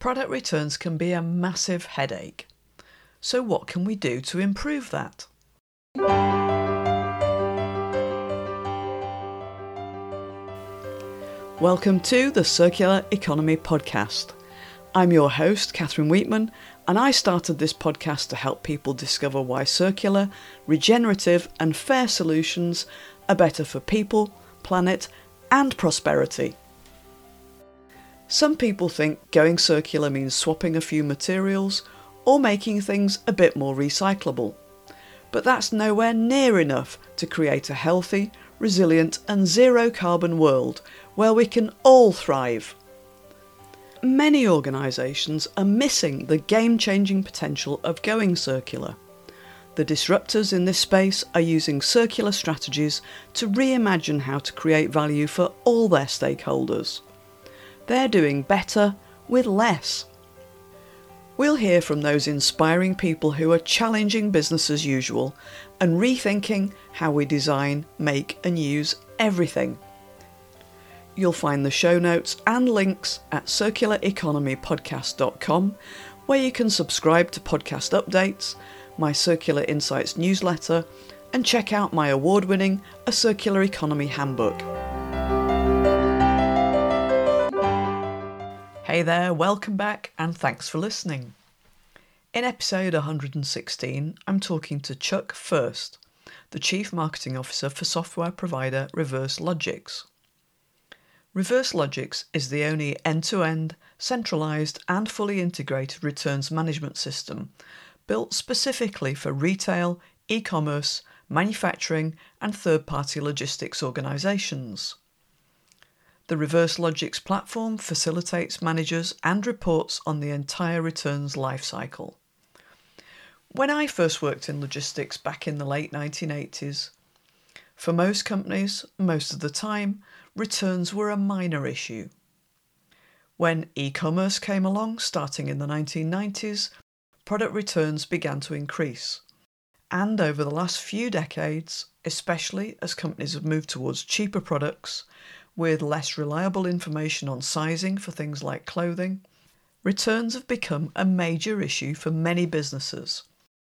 Product returns can be a massive headache. So, what can we do to improve that? Welcome to the Circular Economy Podcast. I'm your host, Catherine Weetman, and I started this podcast to help people discover why circular, regenerative, and fair solutions are better for people, planet, and prosperity. Some people think going circular means swapping a few materials or making things a bit more recyclable. But that's nowhere near enough to create a healthy, resilient, and zero carbon world where we can all thrive. Many organisations are missing the game changing potential of going circular. The disruptors in this space are using circular strategies to reimagine how to create value for all their stakeholders. They're doing better with less. We'll hear from those inspiring people who are challenging business as usual and rethinking how we design, make, and use everything. You'll find the show notes and links at circulareconomypodcast.com, where you can subscribe to podcast updates, my Circular Insights newsletter, and check out my award winning A Circular Economy Handbook. Hey there, welcome back, and thanks for listening. In episode 116, I'm talking to Chuck Fuerst, the Chief Marketing Officer for software provider ReverseLogix. Reverse Logics is the only end to end, centralised, and fully integrated returns management system built specifically for retail, e commerce, manufacturing, and third party logistics organisations. The ReverseLogix platform facilitates managers and reports on the entire returns lifecycle. When I first worked in logistics back in the late 1980s, for most companies, most of the time, returns were a minor issue. When e commerce came along, starting in the 1990s, product returns began to increase. And over the last few decades, especially as companies have moved towards cheaper products, with less reliable information on sizing for things like clothing, returns have become a major issue for many businesses,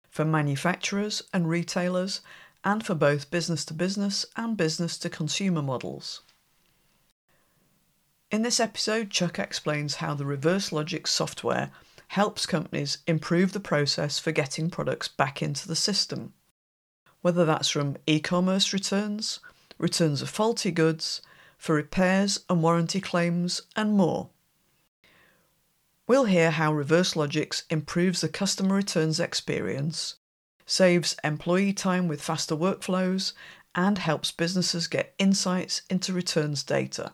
for manufacturers and retailers, and for both business to business and business to consumer models. In this episode, Chuck explains how the ReverseLogix software helps companies improve the process for getting products back into the system, whether that's from e commerce returns, returns of faulty goods, for repairs and warranty claims, and more. We'll hear how ReverseLogix improves the customer returns experience, saves employee time with faster workflows, and helps businesses get insights into returns data,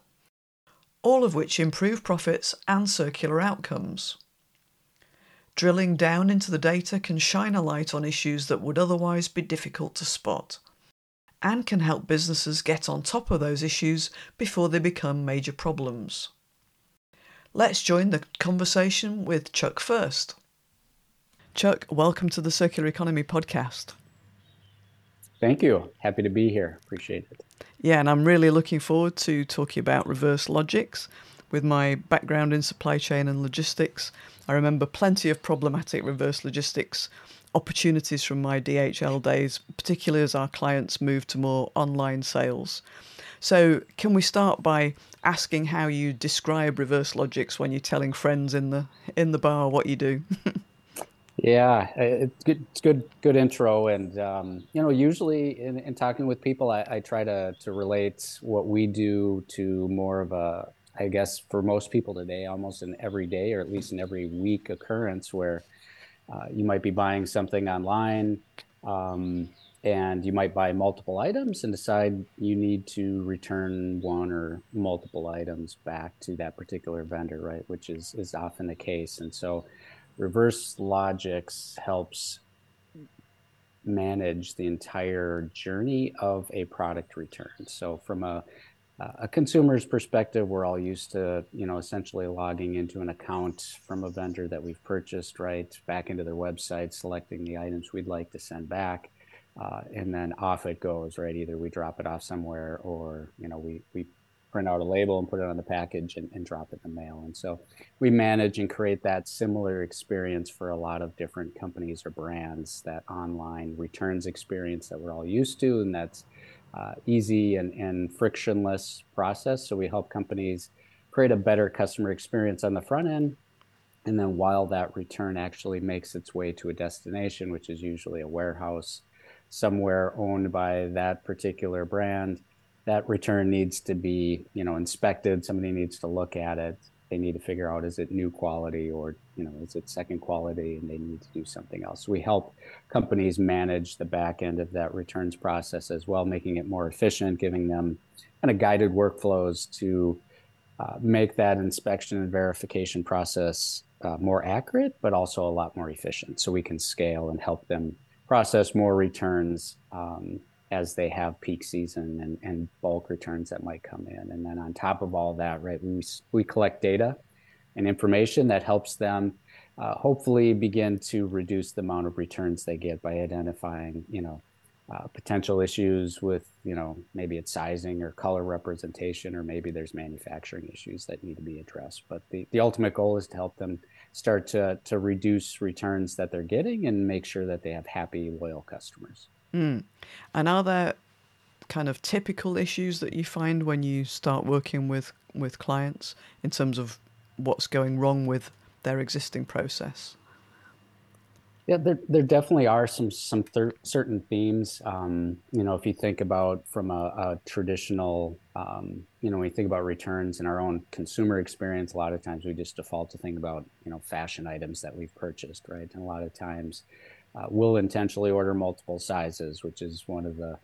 all of which improve profits and circular outcomes. Drilling down into the data can shine a light on issues that would otherwise be difficult to spot and can help businesses get on top of those issues before they become major problems. Let's join the conversation with Chuck Fuerst. Chuck, welcome to the Circular Economy podcast. Thank you. Happy to be here. Appreciate it. Yeah, and I'm really looking forward to talking about ReverseLogix. With my background in supply chain and logistics, I remember plenty of problematic reverse logistics opportunities from my DHL days, particularly as our clients move to more online sales. So, can we start by asking how you describe ReverseLogix when you're telling friends in the in the bar what you do? yeah, it's good. It's good. Good intro, and um, you know, usually in, in talking with people, I, I try to to relate what we do to more of a, I guess, for most people today, almost an everyday or at least an every week occurrence where uh, you might be buying something online um, and you might buy multiple items and decide you need to return one or multiple items back to that particular vendor, right? Which is, is often the case. And so ReverseLogix helps manage the entire journey of a product return. So from a uh, a consumer's perspective, we're all used to, you know, essentially logging into an account from a vendor that we've purchased, right, back into their website, selecting the items we'd like to send back, uh, and then off it goes, right? Either we drop it off somewhere, or you know, we we print out a label and put it on the package and, and drop it in the mail. And so we manage and create that similar experience for a lot of different companies or brands, that online returns experience that we're all used to, and that's uh, easy and, and frictionless process. So we help companies create a better customer experience on the front end. And then while that return actually makes its way to a destination, which is usually a warehouse somewhere owned by that particular brand, that return needs to be, you know, inspected. Somebody needs to look at it. They need to figure out is it new quality or, you know, is it second quality and they need to do something else. We help companies manage the back end of that returns process as well, making it more efficient, giving them kind of guided workflows to uh, make that inspection and verification process uh, more accurate, but also a lot more efficient. So we can scale and help them process more returns um, as they have peak season and, and bulk returns that might come in. And then on top of all that, right, we, we collect data and information that helps them uh, hopefully begin to reduce the amount of returns they get by identifying, you know, uh, potential issues with, you know, maybe it's sizing or color representation, or maybe there's manufacturing issues that need to be addressed. But the, the ultimate goal is to help them start to, to reduce returns that they're getting and make sure that they have happy, loyal customers. Mm. And are there kind of typical issues that you find when you start working with, with clients in terms of what's going wrong with their existing process? Yeah, there, there definitely are some some thir- certain themes. Um, you know, if you think about from a, a traditional, um, you know, when you think about returns in our own consumer experience, a lot of times we just default to think about you know fashion items that we've purchased, right? And a lot of times uh, we'll intentionally order multiple sizes, which is one of the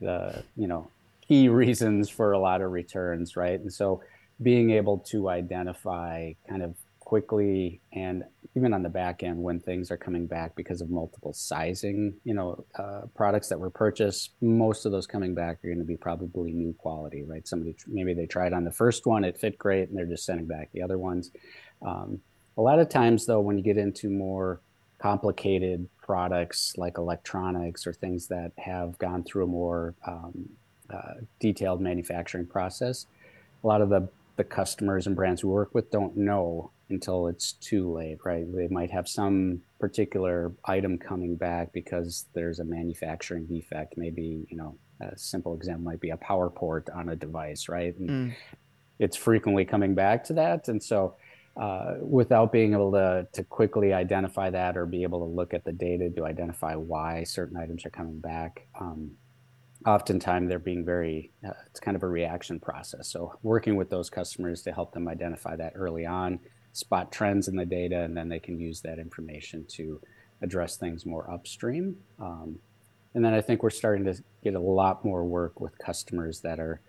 the you know key reasons for a lot of returns, right? And so being able to identify kind of quickly and even on the back end when things are coming back because of multiple sizing you know uh, products that were purchased most of those coming back are going to be probably new quality right somebody maybe they tried on the first one it fit great and they're just sending back the other ones um, a lot of times though when you get into more complicated products like electronics or things that have gone through a more um, uh, detailed manufacturing process a lot of the the customers and brands we work with don't know until it's too late, right? They might have some particular item coming back because there's a manufacturing defect. Maybe, you know, a simple example might be a power port on a device, right? And mm. it's frequently coming back to that. And so, uh, without being able to, to quickly identify that or be able to look at the data to identify why certain items are coming back, um, oftentimes they're being very, uh, it's kind of a reaction process. So, working with those customers to help them identify that early on spot trends in the data, and then they can use that information to address things more upstream. Um, and then I think we're starting to get a lot more work with customers that are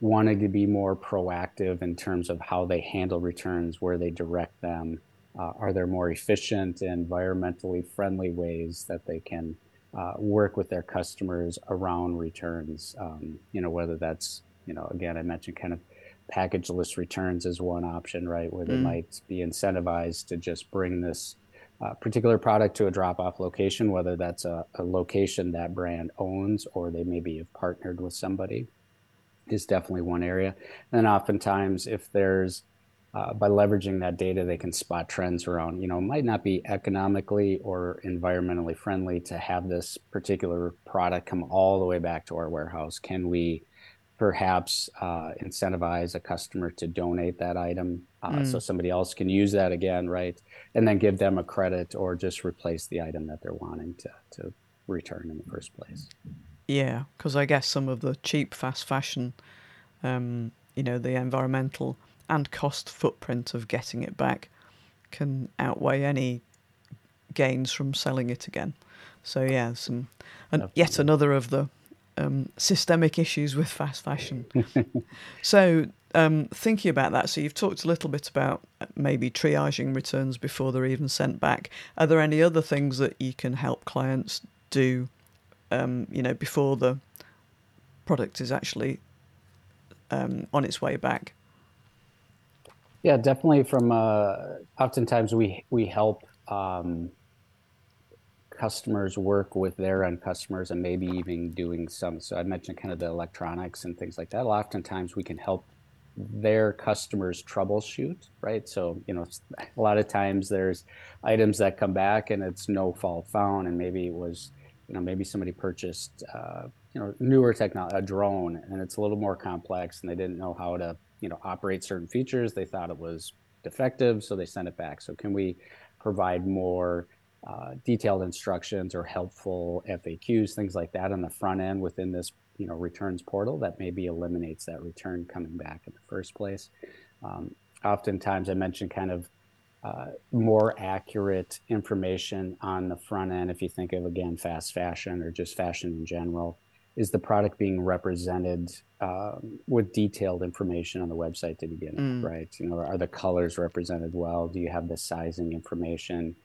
wanting to be more proactive in terms of how they handle returns, where they direct them. Uh, are there more efficient and environmentally friendly ways that they can uh, work with their customers around returns? Um, you know, whether that's, you know, again, I mentioned kind of packageless returns is one option, right? Where they mm. might be incentivized to just bring this uh, particular product to a drop off location, whether that's a, a, location that brand owns or they maybe have partnered with somebody, is definitely one area. And oftentimes, if there's uh, by leveraging that data, they can spot trends around, you know, it might not be economically or environmentally friendly to have this particular product come all the way back to our warehouse. Can we perhaps uh, incentivize a customer to donate that item uh, mm. so somebody else can use that again, right? And then give them a credit or just replace the item that they're wanting to, to return in the first place. Yeah, because I guess some of the cheap fast fashion, um, you know, the environmental and cost footprint of getting it back can outweigh any gains from selling it again. So yeah, some and yet another of the um, systemic issues with fast fashion. so, um, thinking about that, so you've talked a little bit about uh, maybe triaging returns before they're even sent back. Are there any other things that you can help clients do, um, you know, before the product is actually um, on its way back? Yeah, definitely. From uh, oftentimes we we help um, customers work with their end customers and maybe even doing some. So I mentioned kind of the electronics and things like that. Oftentimes we can help their customers troubleshoot, right? So, you know, a lot of times there's items that come back and it's no fault found, and maybe it was, you know, maybe somebody purchased, uh, you know, newer technology, a drone, and it's a little more complex, and they didn't know how to, you know, operate certain features. They thought it was defective, so they sent it back. So, can we provide more uh, detailed instructions or helpful FAQs, things like that on the front end within this you know returns portal that maybe eliminates that return coming back in the first place. Um, oftentimes, I mentioned kind of uh, more accurate information on the front end. If you think of again fast fashion or just fashion in general, is the product being represented um, with detailed information on the website to begin mm. with, right? You know, are the colors represented well? Do you have the sizing information?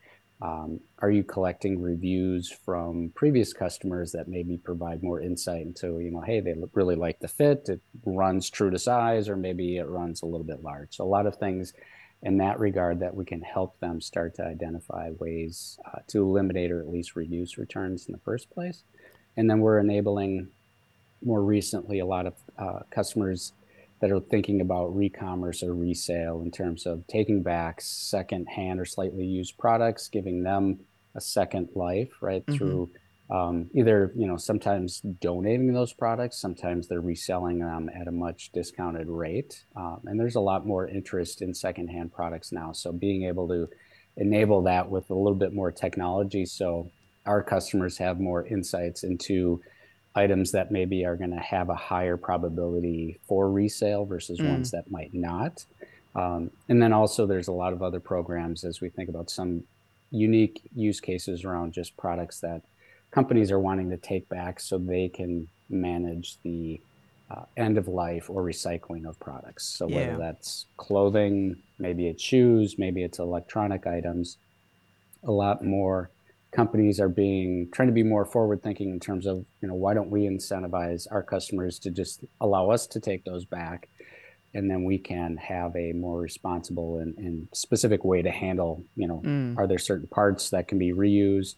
Um, are you collecting reviews from previous customers that maybe provide more insight into, you know, hey, they really like the fit, it runs true to size, or maybe it runs a little bit large. So a lot of things in that regard that we can help them start to identify ways uh, to eliminate or at least reduce returns in the first place. And then we're enabling more recently a lot of uh, customers that are thinking about re-commerce or resale in terms of taking back second-hand or slightly used products, giving them a second life, right? Mm-hmm. Through um, either you know sometimes donating those products, sometimes they're reselling them at a much discounted rate, um, and there's a lot more interest in secondhand products now. So being able to enable that with a little bit more technology, so our customers have more insights into items that maybe are going to have a higher probability for resale versus mm. ones that might not. Um, and then also, there's a lot of other programs as we think about some unique use cases around just products that companies are wanting to take back so they can manage the uh, end of life or recycling of products. So, yeah. whether that's clothing, maybe it's shoes, maybe it's electronic items, a lot more companies are being trying to be more forward thinking in terms of you know why don't we incentivize our customers to just allow us to take those back and then we can have a more responsible and, and specific way to handle you know mm. are there certain parts that can be reused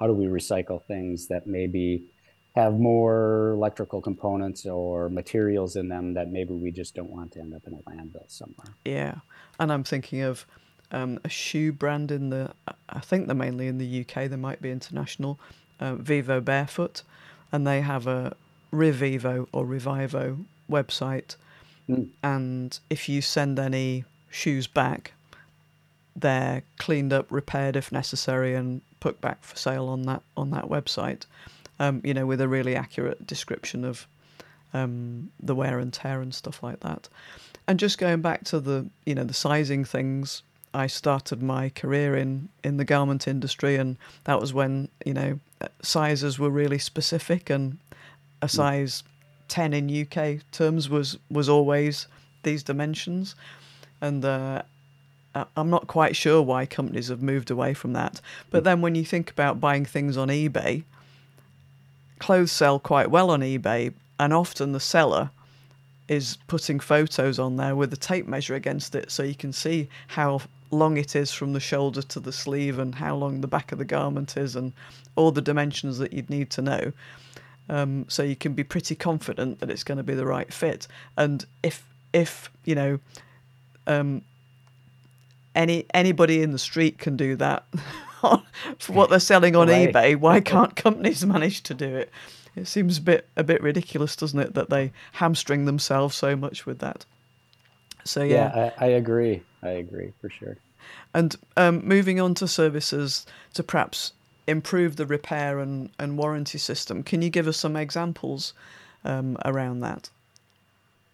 how do we recycle things that maybe have more electrical components or materials in them that maybe we just don't want to end up in a landfill somewhere yeah and i'm thinking of um, a shoe brand in the, I think they're mainly in the UK, they might be international, uh, Vivobarefoot, and they have a ReVivo or ReVivo website. Mm. And if you send any shoes back, they're cleaned up, repaired if necessary, and put back for sale on that on that website. Um, you know, with a really accurate description of um, the wear and tear and stuff like that. And just going back to the you know the sizing things, I started my career in in the garment industry, and that was when you know sizes were really specific, and a mm. size ten in UK terms was was always these dimensions, and uh, I'm not quite sure why companies have moved away from that. But mm. then when you think about buying things on eBay, clothes sell quite well on eBay, and often the seller is putting photos on there with a tape measure against it so you can see how long it is from the shoulder to the sleeve and how long the back of the garment is and all the dimensions that you'd need to know. Um, so you can be pretty confident that it's going to be the right fit. And if if you know um, any anybody in the street can do that for what they're selling on right. eBay, why can't companies manage to do it? It seems a bit a bit ridiculous, doesn't it, that they hamstring themselves so much with that. So yeah, yeah I, I agree. I agree for sure. And um, moving on to services to perhaps improve the repair and, and warranty system, can you give us some examples um, around that?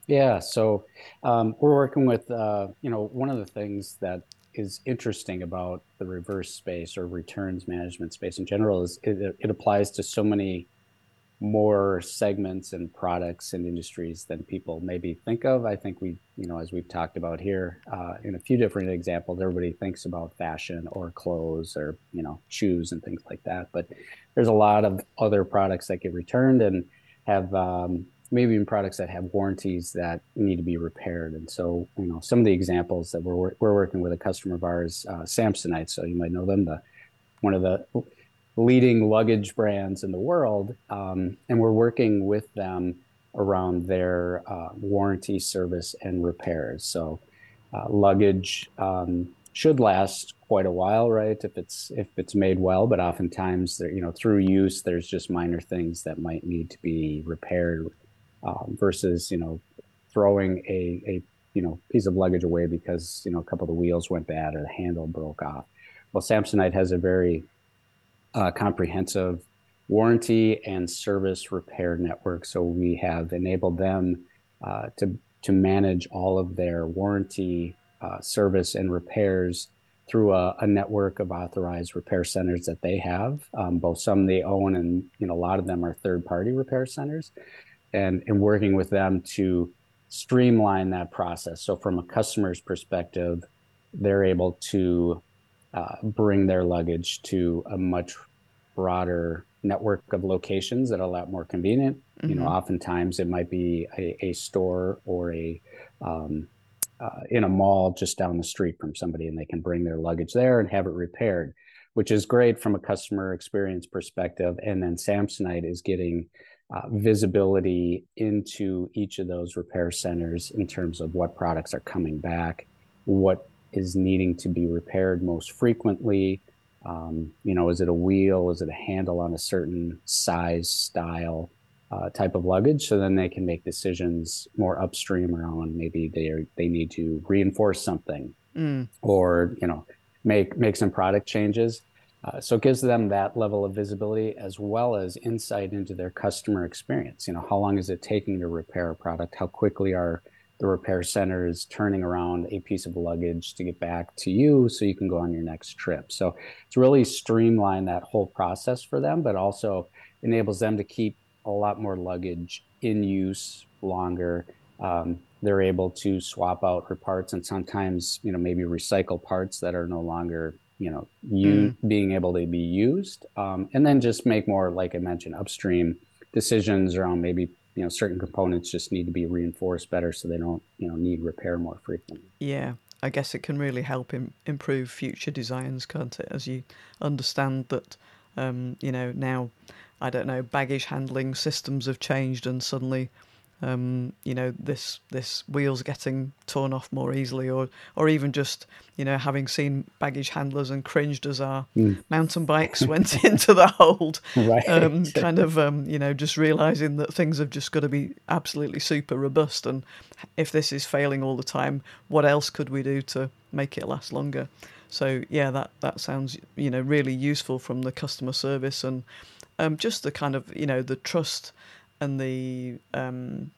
Yeah, so um, we're working with, uh, you know, one of the things that is interesting about the reverse space or returns management space in general is it, it applies to so many more segments and products and industries than people maybe think of. I think we, you know, as we've talked about here uh, in a few different examples, everybody thinks about fashion or clothes or, you know, shoes and things like that. But there's a lot of other products that get returned and have um, maybe even products that have warranties that need to be repaired. And so, you know, some of the examples that we're, we're working with a customer of ours, uh, Samsonite, so you might know them, the one of the leading luggage brands in the world, um, and we're working with them around their uh, warranty, service, and repairs. So, uh, luggage um, should last quite a while, right? If it's if it's made well, but oftentimes, you know, through use, there's just minor things that might need to be repaired. Um, versus, you know, throwing a a you know piece of luggage away because you know a couple of the wheels went bad or the handle broke off. Well, Samsonite has a very uh, comprehensive warranty and service repair network. So we have enabled them uh, to to manage all of their warranty, uh, service, and repairs through a, a, network of authorized repair centers that they have. Um, both some they own, and you know a lot of them are third party repair centers, and and working with them to streamline that process. So from a customer's perspective, they're able to uh, bring their luggage to a much broader network of locations that are a lot more convenient. Mm-hmm. You know, mm-hmm. oftentimes it might be a, a store or a um, uh, in a mall just down the street from somebody, and they can bring their luggage there and have it repaired, which is great from a customer experience perspective. And then Samsonite is getting uh, visibility into each of those repair centers in terms of what products are coming back, what is needing to be repaired most frequently, um, you know, is it a wheel? Is it a handle on a certain size, style, uh, type of luggage? So then they can make decisions more upstream around maybe they are, they need to reinforce something, mm. or you know, make make some product changes. Uh, so it gives them that level of visibility as well as insight into their customer experience. You know, how long is it taking to repair a product? How quickly are the repair centers turning around a piece of luggage to get back to you so you can go on your next trip. So it's really streamlined that whole process for them, but also enables them to keep a lot more luggage in use longer. Um, they're able to swap out her parts and sometimes, you know, maybe recycle parts that are no longer, you know, you mm. being able to be used. Um, and then just make more, like I mentioned, upstream decisions around maybe you know certain components just need to be reinforced better so they don't you know need repair more frequently yeah i guess it can really help Im- improve future designs can't it as you understand that um, you know now i don't know baggage handling systems have changed and suddenly um, you know this this wheels getting torn off more easily, or or even just you know having seen baggage handlers and cringed as our mm. mountain bikes went into the hold, right. um, kind of um, you know just realizing that things have just got to be absolutely super robust, and if this is failing all the time, what else could we do to make it last longer? So yeah, that that sounds you know really useful from the customer service and um, just the kind of you know the trust and the um,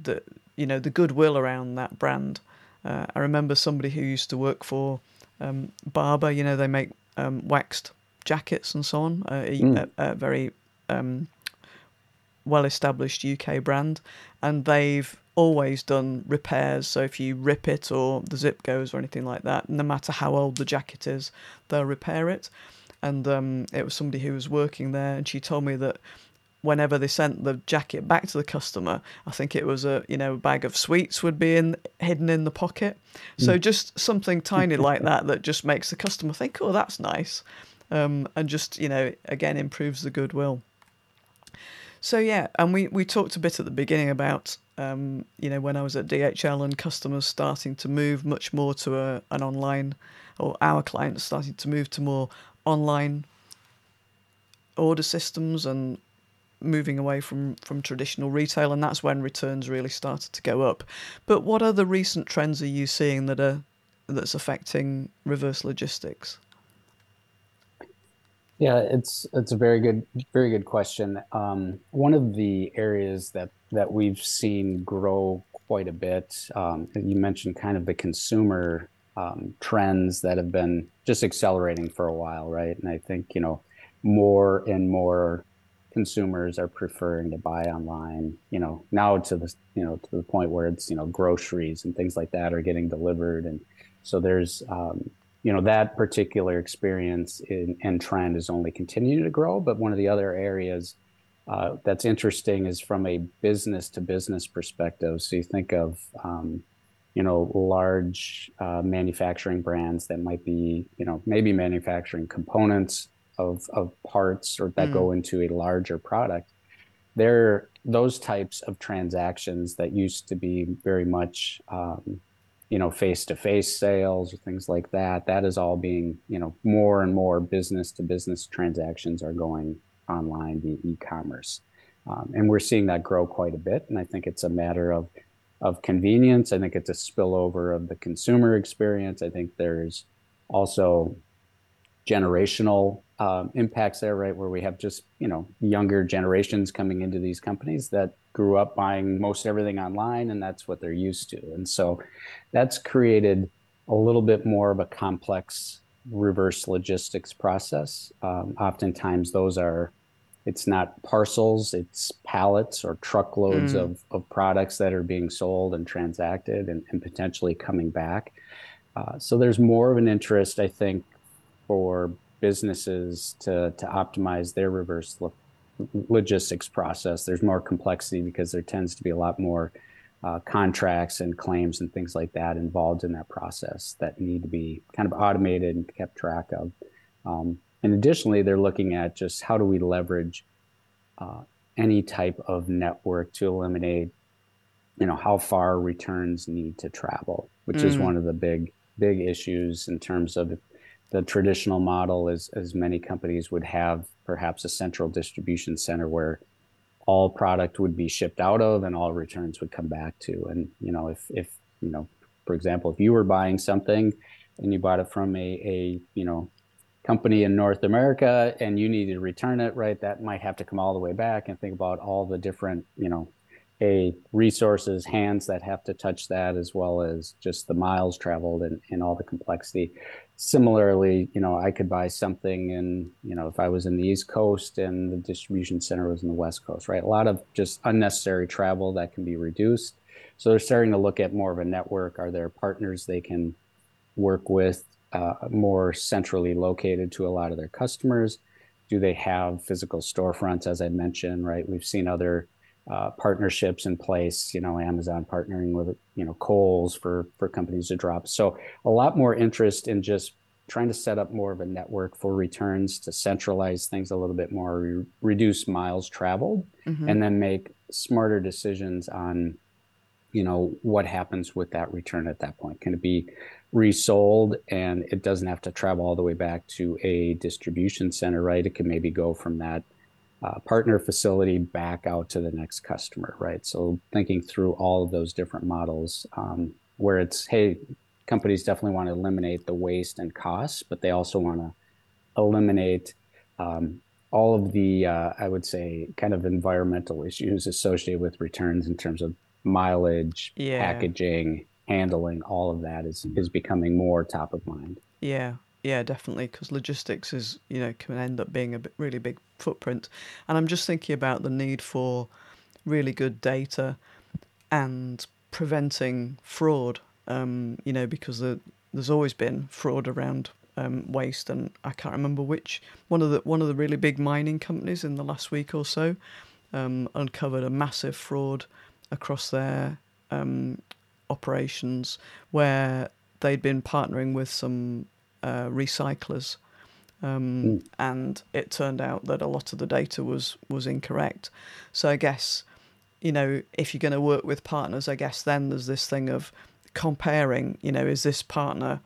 the you know the goodwill around that brand. Uh, I remember somebody who used to work for um, Barbour. You know, they make um, waxed jackets and so on. Uh, mm. a, a, very um, well-established UK brand, and they've always done repairs. So if you rip it or the zip goes or anything like that, no matter how old the jacket is, they'll repair it. And um, it was somebody who was working there, and she told me that whenever they sent the jacket back to the customer, I think it was a you know a bag of sweets would be in hidden in the pocket. So mm. just something tiny like that that just makes the customer think, oh, that's nice, um, and just you know again improves the goodwill. So yeah, and we we talked a bit at the beginning about um, you know when I was at DHL and customers starting to move much more to a, an online, or our clients starting to move to more online order systems and moving away from, from traditional retail, and that's when returns really started to go up. But what other recent trends are you seeing that are that's affecting reverse logistics? Yeah, it's it's a very good very good question. Um, one of the areas that that we've seen grow quite a bit, um, you mentioned kind of the consumer um, trends that have been just accelerating for a while, right? And I think you know more and more consumers are preferring to buy online you know now to the you know to the point where it's you know groceries and things like that are getting delivered. And so there's um, you know that particular experience in, and trend is only continuing to grow. But one of the other areas uh, that's interesting is from a business to business perspective. So you think of um, you know large uh, manufacturing brands that might be you know maybe manufacturing components of, of parts or that mm. go into a larger product, they're those types of transactions that used to be very much um, you know face-to-face sales or things like that that is all being you know more and more business to business transactions are going online via e-commerce. Um, and we're seeing that grow quite a bit and i think it's a matter of of convenience. I think it's a spillover of the consumer experience. I think there's also generational um, impacts there, right? Where we have just you know younger generations coming into these companies that grew up buying most everything online, and that's what they're used to, and so that's created a little bit more of a complex reverse logistics process. Um, oftentimes, those are it's not parcels, it's pallets or truckloads mm. of, of products that are being sold and transacted and, and potentially coming back. Uh, so there's more of an interest, I think, for businesses to to optimize their reverse lo- logistics process. There's more complexity because there tends to be a lot more uh, contracts and claims and things like that involved in that process that need to be kind of automated and kept track of. Um, and additionally, they're looking at just how do we leverage uh, any type of network to eliminate, you know, how far returns need to travel, which mm. is one of the big big issues in terms of the traditional model is as many companies would have perhaps a central distribution center where all product would be shipped out of and all returns would come back to. And you know if if you know for example if you were buying something and you bought it from a, a you know company in north america and you needed to return it right that might have to come all the way back and think about all the different you know a resources hands that have to touch that as well as just the miles traveled and, and all the complexity. Similarly you know i could buy something and you know if i was in the east coast and the distribution center was in the west coast right? A lot of just unnecessary travel that can be reduced. So they're starting to look at more of a network. Are there partners they can work with uh, more centrally located to a lot of their customers? Do they have physical storefronts as i mentioned right? We've seen other uh, partnerships in place. You know, Amazon partnering with you know Kohl's for for companies to drop. So a lot more interest in just trying to set up more of a network for returns to centralize things a little bit more, re- reduce miles traveled, mm-hmm. and then make smarter decisions on you know what happens with that return at that point can it be resold and it doesn't have to travel all the way back to a distribution center right it can maybe go from that uh, partner facility back out to the next customer, right? So thinking through all of those different models um, where it's, hey, companies definitely want to eliminate the waste and costs, but they also want to eliminate um, all of the, uh, I would say, kind of environmental issues associated with returns in terms of mileage, yeah. packaging, handling. All of that is is becoming more top of mind. Yeah, yeah, definitely, because logistics is you know can end up being a really big footprint, and I'm just thinking about the need for really good data and preventing fraud. Um, you know, because the, there's always been fraud around um, waste, and I can't remember which one of the one of the really big mining companies in the last week or so um, uncovered a massive fraud across their um, operations where they'd been partnering with some uh, recyclers. Um. And it turned out that a lot of the data was was incorrect. So I guess, you know, if you're going to work with partners, I guess then there's this thing of comparing. You know, is this partner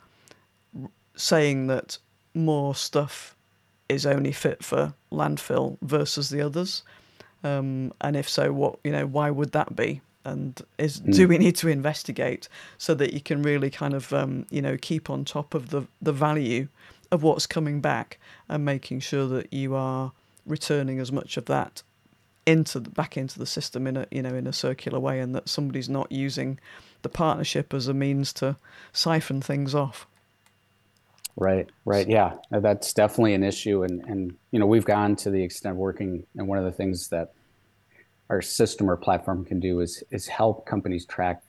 saying that more stuff is only fit for landfill versus the others? Um, and if so, what you know, why would that be? And is mm. do we need to investigate so that you can really kind of um, you know keep on top of the the value of what's coming back and making sure that you are returning as much of that into the, back into the system in a you know in a circular way and that somebody's not using the partnership as a means to siphon things off right right yeah that's definitely an issue and and you know we've gone to the extent of working and one of the things that our system or platform can do is is help companies track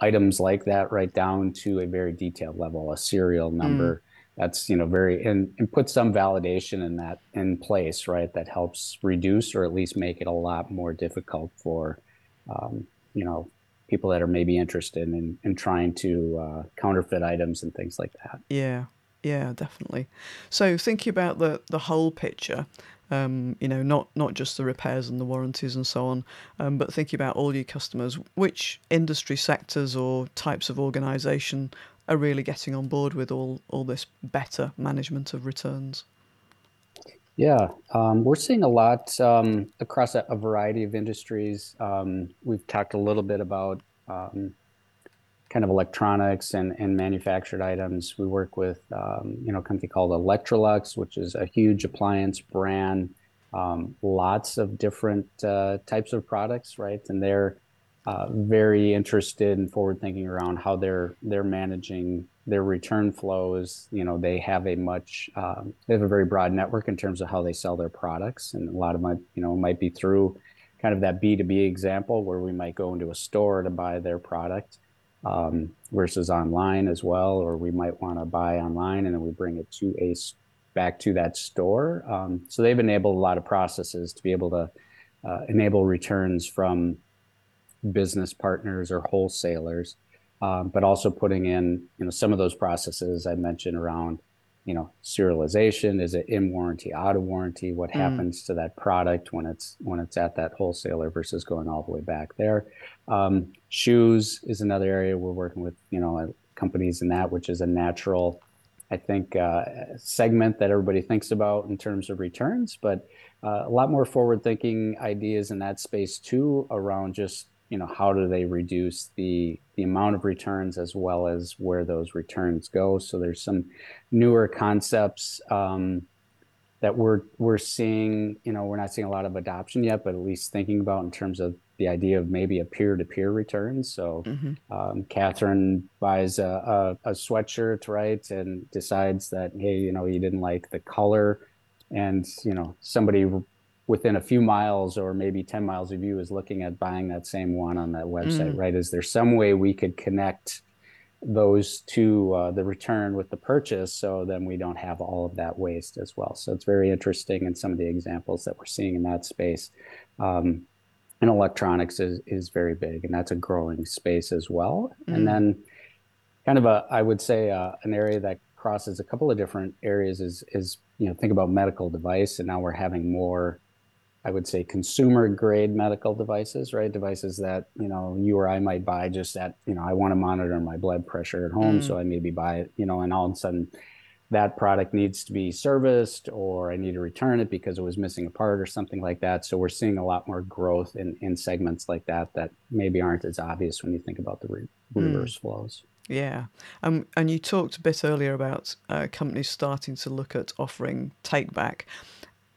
items like that right down to a very detailed level, a serial number. Mm. That's you know very and, and put some validation in that in place, right? That helps reduce or at least make it a lot more difficult for um, you know people that are maybe interested in in trying to uh, counterfeit items and things like that. Yeah, Yeah, definitely. So thinking about the the whole picture, um, you know, not not just the repairs and the warranties and so on, um, but thinking about all your customers, which industry sectors or types of organisation are really getting on board with all all this better management of returns? Yeah, um, we're seeing a lot um, across a, a, variety of industries. Um, we've talked a little bit about um, kind of electronics and, and manufactured items. We work with um, you know a company called Electrolux, which is a huge appliance brand. Um, lots of different uh, types of products, right? And they're uh, very interested and forward thinking around how they're they're managing their return flows. You know, they have a much um, they have a very broad network in terms of how they sell their products, and a lot of my you know might be through kind of that B two B example where we might go into a store to buy their product um, versus online as well, or we might want to buy online and then we bring it to a back to that store. Um, so they've enabled a lot of processes to be able to uh, enable returns from business partners or wholesalers, um, but also putting in you know some of those processes I mentioned around you know serialization? Is it in warranty out of warranty? What mm. happens to that product when it's when it's at that wholesaler versus going all the way back there? Um, shoes is another area we're working with you know uh, companies in that which is a natural i think uh, segment that everybody thinks about in terms of returns but uh, a lot more forward thinking ideas in that space too around just you know how do they reduce the the amount of returns as well as where those returns go? So there's some newer concepts um, that we're we're seeing you know we're not seeing a lot of adoption yet but at least thinking about in terms of the idea of maybe a peer-to-peer return. So mm-hmm. um, catherine buys a, a, a sweatshirt right and decides that hey you know you didn't like the color. And you know somebody within a few miles or maybe 10 miles of you is looking at buying that same one on that website, mm. right? Is there some way we could connect those to uh, the return with the purchase so then we don't have all of that waste as well? So it's very interesting in some of the examples that we're seeing in that space. Um, and electronics is, is very big and that's a growing space as well. Mm. And then kind of a, I would say uh, an area that crosses a couple of different areas is, is, you know, think about medical device and now we're having more I would say consumer grade medical devices, right? Devices that, you know, you or I might buy just at, you know, I want to monitor my blood pressure at home. Mm. So I maybe buy it, you know, and all of a sudden that product needs to be serviced or I need to return it because it was missing a part or something like that. So we're seeing a lot more growth in, in segments like that that maybe aren't as obvious when you think about the re- mm. reverse mm. flows. Yeah. Um, and you talked a bit earlier about uh, companies starting to look at offering take back.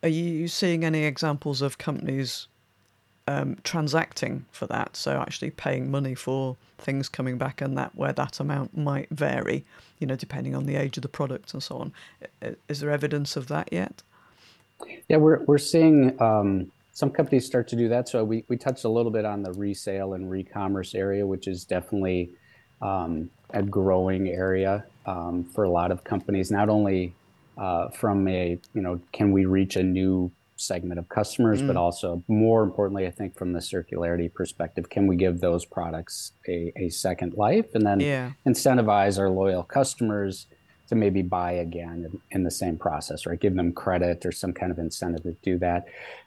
Are you seeing any examples of companies um, transacting for that? So actually paying money for things coming back, and that where that amount might vary, you know, depending on the age of the product and so on. Is there evidence of that yet? Yeah, we're we're seeing um, some companies start to do that. So we we touched a little bit on the resale and re-commerce area, which is definitely um, a growing area um, for a lot of companies. Not only uh, from a you know can we reach a new segment of customers mm. but also more importantly i think from the circularity perspective can we give those products a, a second life and then yeah. incentivize our loyal customers to maybe buy again in, in, the same process right give them credit or some kind of incentive to do that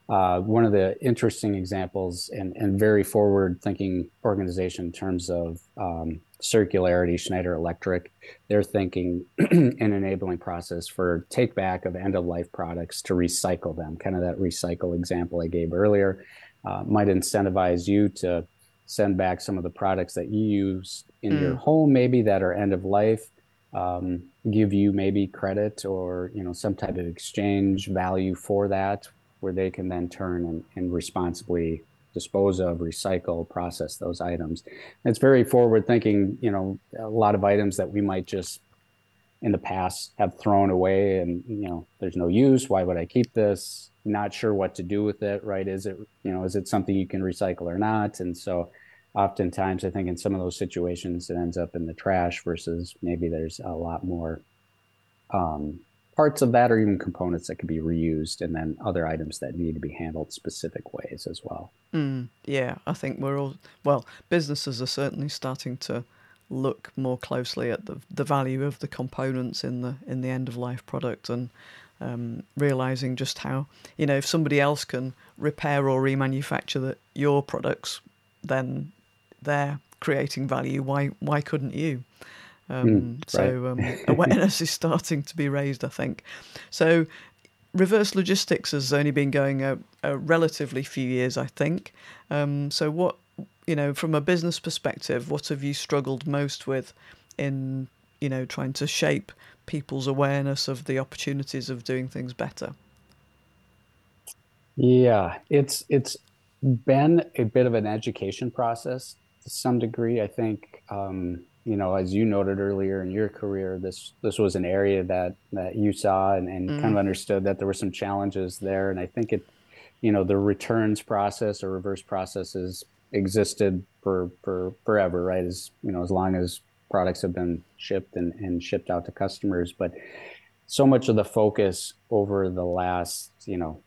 uh, one of the interesting examples and, and very forward thinking organization in terms of um, circularity, Schneider Electric, they're thinking an enabling process for take back of end of life products to recycle them. Kind of that recycle example I gave earlier uh, might incentivize you to send back some of the products that you use in mm. your home, maybe that are end of life. Um, give you maybe credit or you know some type of exchange value for that, where they can then turn and, and responsibly dispose of, recycle, process those items. It's very forward thinking, you know, a lot of items that we might just in the past have thrown away and, you know, there's no use. Why would I keep this? Not sure what to do with it, right? Is it, you know, is it something you can recycle or not? And so oftentimes I think in some of those situations it ends up in the trash versus maybe there's a lot more um, parts of that or even components that could be reused and then other items that need to be handled specific ways as well mm, yeah i think we're all well businesses are certainly starting to look more closely at the the value of the components in the in the end of life product and um, realizing just how you know if somebody else can repair or remanufacture the, your products, then they're creating value. Why why couldn't you? Um, mm, so um, awareness is starting to be raised, I think. So reverse logistics has only been going a, a relatively few years, I think. Um, so what you know, from a business perspective, what have you struggled most with in you know trying to shape people's awareness of the opportunities of doing things better? Yeah, it's it's been a bit of an education process to some degree. I think um, you know, as you noted earlier in your career, this this was an area that that you saw and, and mm. kind of understood that there were some challenges there. And I think it, you know, the returns process or reverse processes existed for for forever, right? As you know, as long as products have been shipped and, and shipped out to customers. But so much of the focus over the last, you know,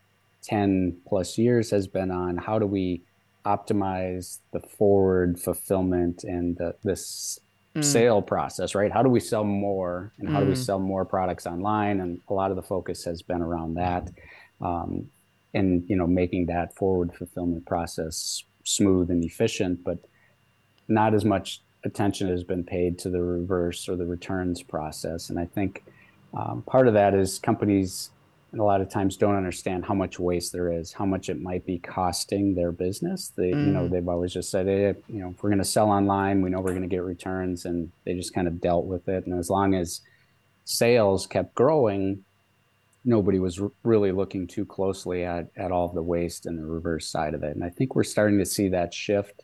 10 plus years has been on how do we optimize the forward fulfillment and the, this mm. sale process, right? How do we sell more and how mm. do we mm. sell more products online? And a lot of the focus has been around that. Um, and you know making that forward fulfillment process smooth and efficient but not as much attention has been paid to the reverse or the returns process and i think um, part of that is companies a lot of times don't understand how much waste there is, how much it might be costing their business. They, mm. you know, mm. they've always just said, hey, you know, if we're going to sell online, we know we're going to get returns, and they just kind of dealt with it. And as long as sales kept growing, nobody was r- really looking too closely at at all of the waste and the reverse side of it. And I think we're starting to see that shift,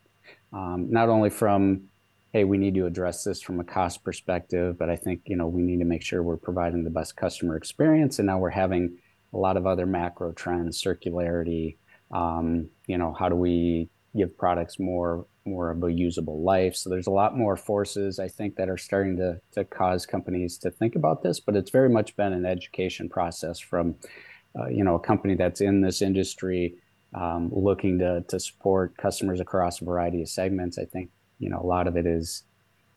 um, not only from hey, we need to address this from a cost perspective, but I think, you know, we need to make sure we're providing the best customer experience. And now we're having a lot of other macro trends, circularity, um, you know, how do we give products more more of a usable life? So there's a lot more forces I think that are starting to to cause companies to think about this, but it's very much been an education process from uh, you know a company that's in this industry um, looking to to support customers across a variety of segments. I think you know a lot of it is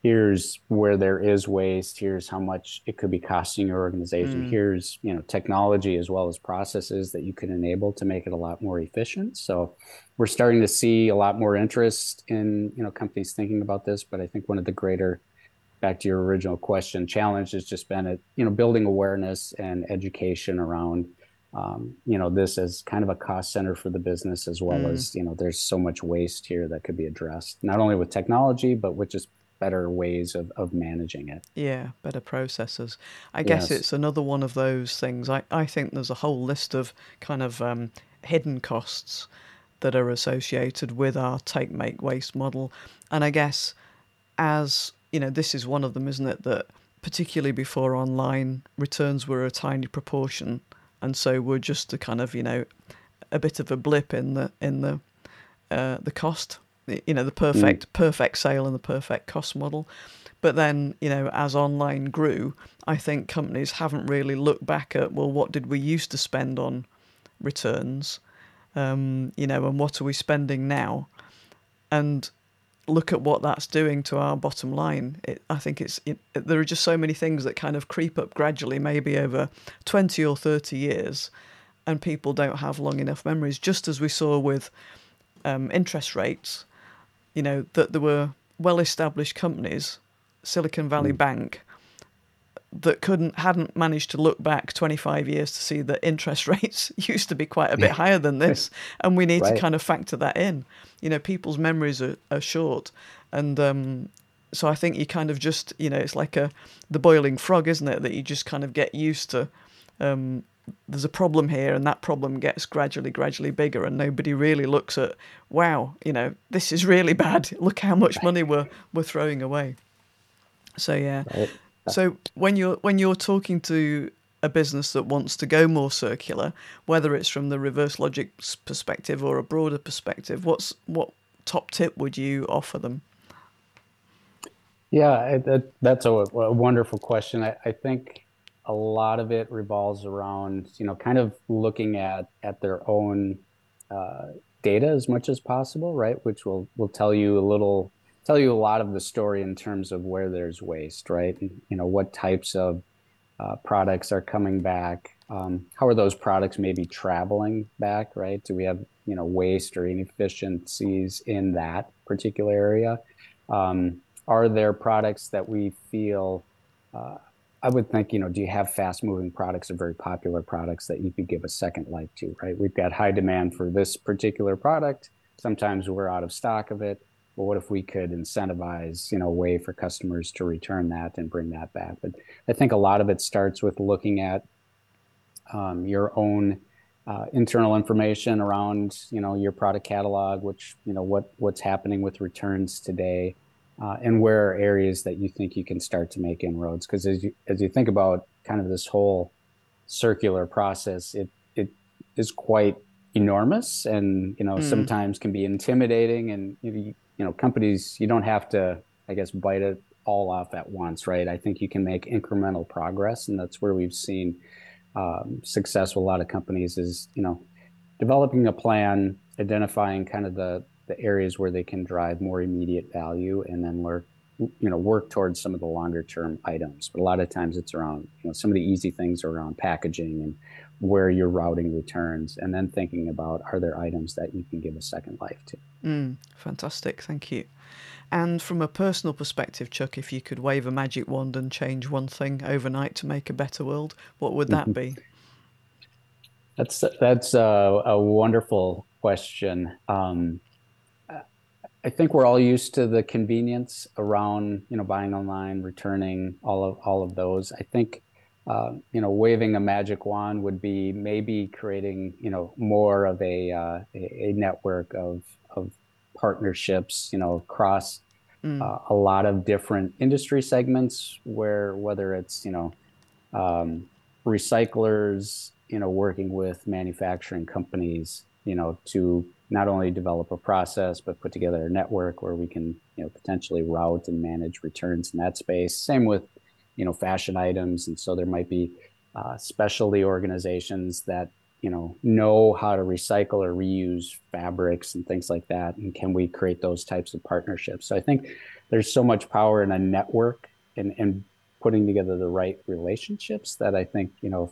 here's where there is waste here's how much it could be costing your organization mm. here's you know technology as well as processes that you can enable to make it a lot more efficient so we're starting to see a lot more interest in you know companies thinking about this but i think one of the greater back to your original question challenge has just been at you know building awareness and education around um, you know this as kind of a cost center for the business as well mm. as you know there's so much waste here that could be addressed not only with technology but with just better ways of, of managing it yeah better processes i guess yes. it's another one of those things I, I think there's a whole list of kind of um, hidden costs that are associated with our take make waste model and i guess as you know this is one of them isn't it that particularly before online returns were a tiny proportion and so we're just a kind of you know a bit of a blip in the in the uh, the cost you know the perfect mm. perfect sale and the perfect cost model. But then you know as online grew i think companies haven't really looked back at well what did we used to spend on returns? Um, you know and what are we spending now? And look at what that's doing to our bottom line. It, I think it's it, there are just so many things that kind of creep up gradually, maybe over twenty or thirty years, and people don't have long enough memories. Just as we saw with um, interest rates, you know that there were well-established companies, Silicon Valley mm. Bank, that couldn't hadn't managed to look back 25 years to see that interest rates used to be quite a bit higher than this and we need right. to kind of factor that in. You know people's memories are, are short and um, so i think you kind of just you know it's like a the boiling frog isn't it that you just kind of get used to um, there's a problem here and that problem gets gradually gradually bigger and nobody really looks at wow you know this is really bad. Look how much money we're we're throwing away. So yeah. Right. So when you're when you're talking to a business that wants to go more circular, whether it's from the reverse logic perspective or a broader perspective, what's what top tip would you offer them? Yeah, that, that's a, a, wonderful question. I, I, think a lot of it revolves around you know kind of looking at at their own uh, data as much as possible, right? Which will will tell you a little tell you a lot of the story in terms of where there's waste, right? You know, what types of uh, products are coming back? Um, how are those products maybe traveling back, right? Do we have, you know, waste or inefficiencies in that particular area? Um, are there products that we feel uh, I would think, you know, do you have fast moving products or very popular products that you could give a second life to, right? We've got high demand for this particular product. Sometimes we're out of stock of it. But what if we could incentivize, you know, a way for customers to return that and bring that back? But I think a lot of it starts with looking at um, your own uh, internal information around, you know, your product catalog, which, you know, what what's happening with returns today uh, and where are areas that you think you can start to make inroads? Because as you as you think about kind of this whole circular process, it it is quite enormous, and you know mm. sometimes can be intimidating. And you, you know companies you don't have to, I guess, bite it all off at once, right? I think you can make incremental progress, and that's where we've seen um, success with a lot of companies. Is you know developing a plan, identifying kind of the the areas where they can drive more immediate value and then work you know work towards some of the longer term items but a lot of times it's around you know some of the easy things are around packaging and where you're routing returns and then thinking about are there items that you can give a second life to? Mm, fantastic thank you. And from a personal perspective chuck if you could wave a magic wand and change one thing overnight to make a better world what would that be? That's that's a, a wonderful question. Um, I think we're all used to the convenience around you know buying online, returning all of all of those. I think uh, you know waving a magic wand would be maybe creating you know more of a uh, a, network of of partnerships you know across mm. uh, a lot of different industry segments where whether it's you know um, recyclers you know working with manufacturing companies you know to not only develop a process but put together a network where we can you know potentially route and manage returns in that space same with you know fashion items. And so there might be uh, specialty organizations that you know know how to recycle or reuse fabrics and things like that. And can we create those types of partnerships? So i think there's so much power in a network and and putting together the right relationships that i think you know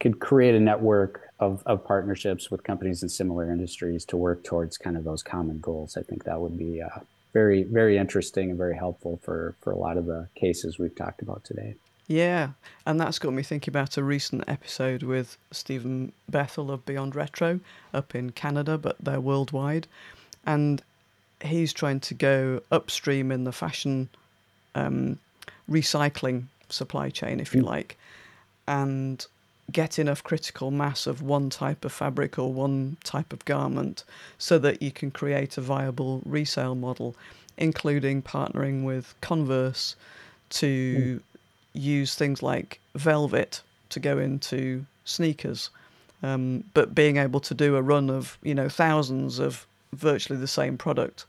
could create a network of, of partnerships with companies in similar industries to work towards kind of those common goals. I think that would be uh, very, very interesting and very helpful for, for a lot of the cases we've talked about today. Yeah, and that's got me thinking about a recent episode with Steven Bethell of Beyond Retro up in Canada, but they're worldwide. And he's trying to go upstream in the fashion um, recycling supply chain, if you mm. like. And get enough critical mass of one type of fabric or one type of garment so that you can create a viable resale model, including partnering with Converse to mm. use things like velvet to go into sneakers. Um, but being able to do a run of you know thousands of virtually the same product,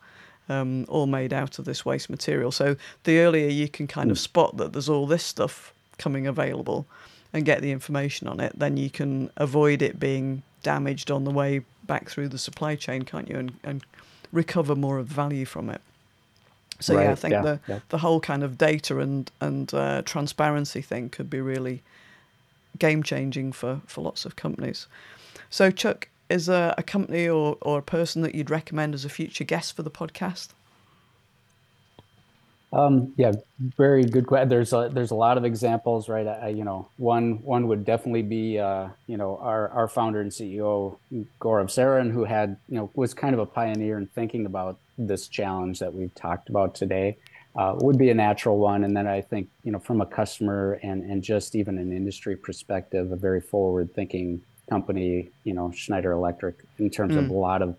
um, all made out of this waste material. So the earlier you can kind mm. of spot that there's all this stuff coming available, and get the information on it, then you can avoid it being damaged on the way back through the supply chain, can't you? And, and recover more of the value from it. So right, yeah, I think yeah, the yeah. the whole kind of data and and uh, transparency thing could be really game changing for for lots of companies. So Chuck, is there a company or or a person that you'd recommend as a future guest for the podcast? Um, yeah, very good question. There's a, there's a lot of examples, right? I, you know, one one would definitely be uh, you know our our founder and CEO Gaurav Saran, who had you know was kind of a pioneer in thinking about this challenge that we've talked about today. Uh, would be a natural one, and then I think you know from a customer and and just even an industry perspective, a very forward thinking company, you know Schneider Electric in terms mm. of a lot of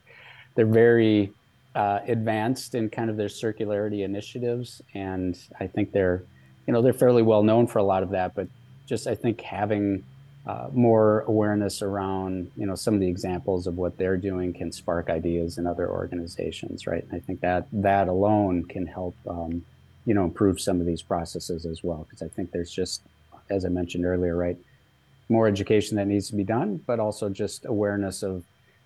they're very uh, advanced in kind of their circularity initiatives, and I think they're, you know, they're fairly well known for a lot of that. But just I think having uh, more awareness around, you know, some of the examples of what they're doing can spark ideas in other organizations, right? And I think that that alone can help, um, you know, improve some of these processes as well. Because I think there's just, as I mentioned earlier, right, more education that needs to be done, but also just awareness of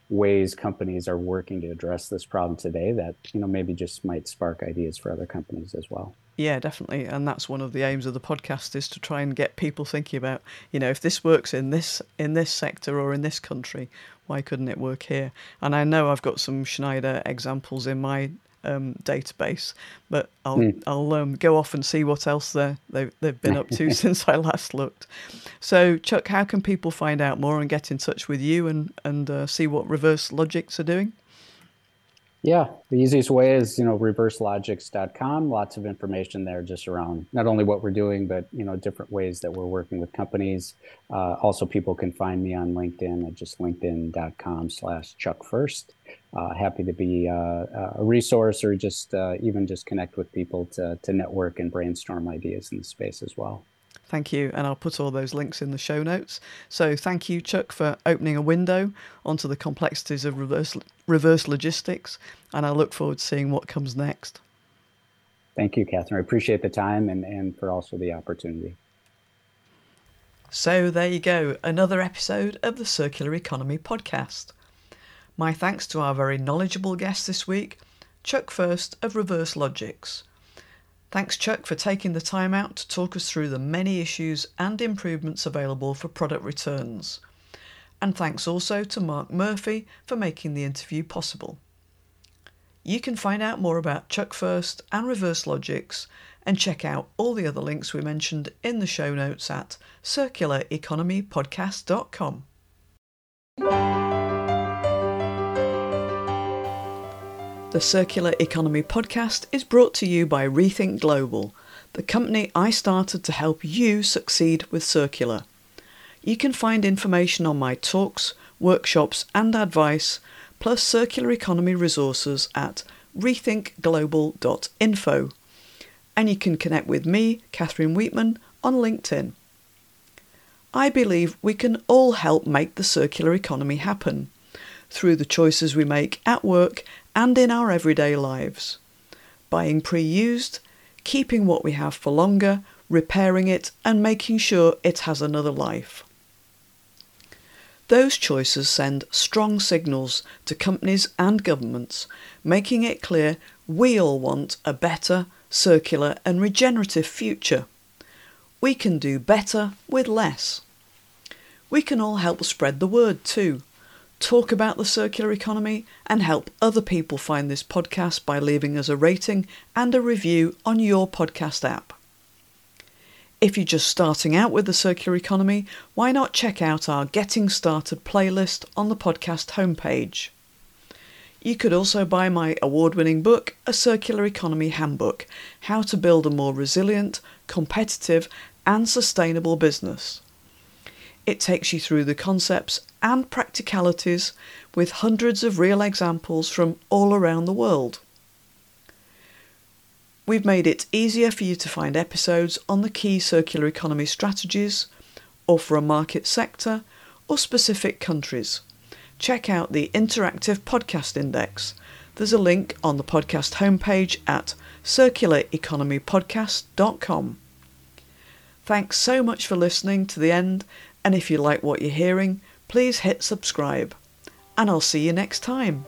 ways companies are working to address this problem today that you know maybe just might spark ideas for other companies as well. Yeah, definitely, and that's one of the aims of the podcast is to try and get people thinking about, you know, if this works in this in this sector or in this country, why couldn't it work here? And I know I've got some Schneider examples in my um, database, but I'll mm. I'll um, go off and see what else they they've, they've been up to since I last looked. So, Chuck, how can people find out more and get in touch with you and and uh, see what ReverseLogix are doing? Yeah, the easiest way is, you know, reverselogix.com. Lots of information there just around not only what we're doing, but, you know, different ways that we're working with companies. Uh, also, people can find me on LinkedIn at just linkedin.com slash Chuck Fuerst. Uh, happy to be uh, a resource or just uh, even just connect with people to, to network and brainstorm ideas in the space as well. Thank you. And I'll put all those links in the show notes. So thank you, Chuck, for opening a window onto the complexities of reverse, reverse logistics. And I look forward to seeing what comes next. Thank you, Catherine. I appreciate the time and, and for also the opportunity. So there you go, another episode of the Circular Economy podcast. My thanks to our very knowledgeable guest this week, Chuck Fuerst of ReverseLogix. Thanks, Chuck, for taking the time out to talk us through the many issues and improvements available for product returns. And thanks also to Mark Murphy for making the interview possible. You can find out more about Chuck Fuerst and ReverseLogix and check out all the other links we mentioned in the show notes at circulareconomypodcast.com. The Circular Economy podcast is brought to you by Rethink Global, the company I started to help you succeed with circular. You can find information on my talks, workshops, and advice, plus circular economy resources at rethinkglobal.info. And you can connect with me, Catherine Weetman, on LinkedIn. I believe we can all help make the circular economy happen through the choices we make at work and in our everyday lives. Buying pre used, keeping what we have for longer, repairing it, and making sure it has another life. Those choices send strong signals to companies and governments, making it clear we all want a better, circular, and regenerative future. We can do better with less. We can all help spread the word too talk about the circular economy, and help other people find this podcast by leaving us a rating and a review on your podcast app. If you're just starting out with the circular economy, why not check out our Getting Started playlist on the podcast homepage? You could also buy my award winning book, A Circular Economy Handbook How to Build a More Resilient, Competitive, and Sustainable Business. It takes you through the concepts and practicalities with hundreds of real examples from all around the world. We've made it easier for you to find episodes on the key circular economy strategies, or for a market sector, or specific countries. Check out the Interactive Podcast Index. There's a link on the podcast homepage at circulareconomypodcast.com. Thanks so much for listening to the end and if you like what you're hearing, please hit subscribe. And I'll see you next time.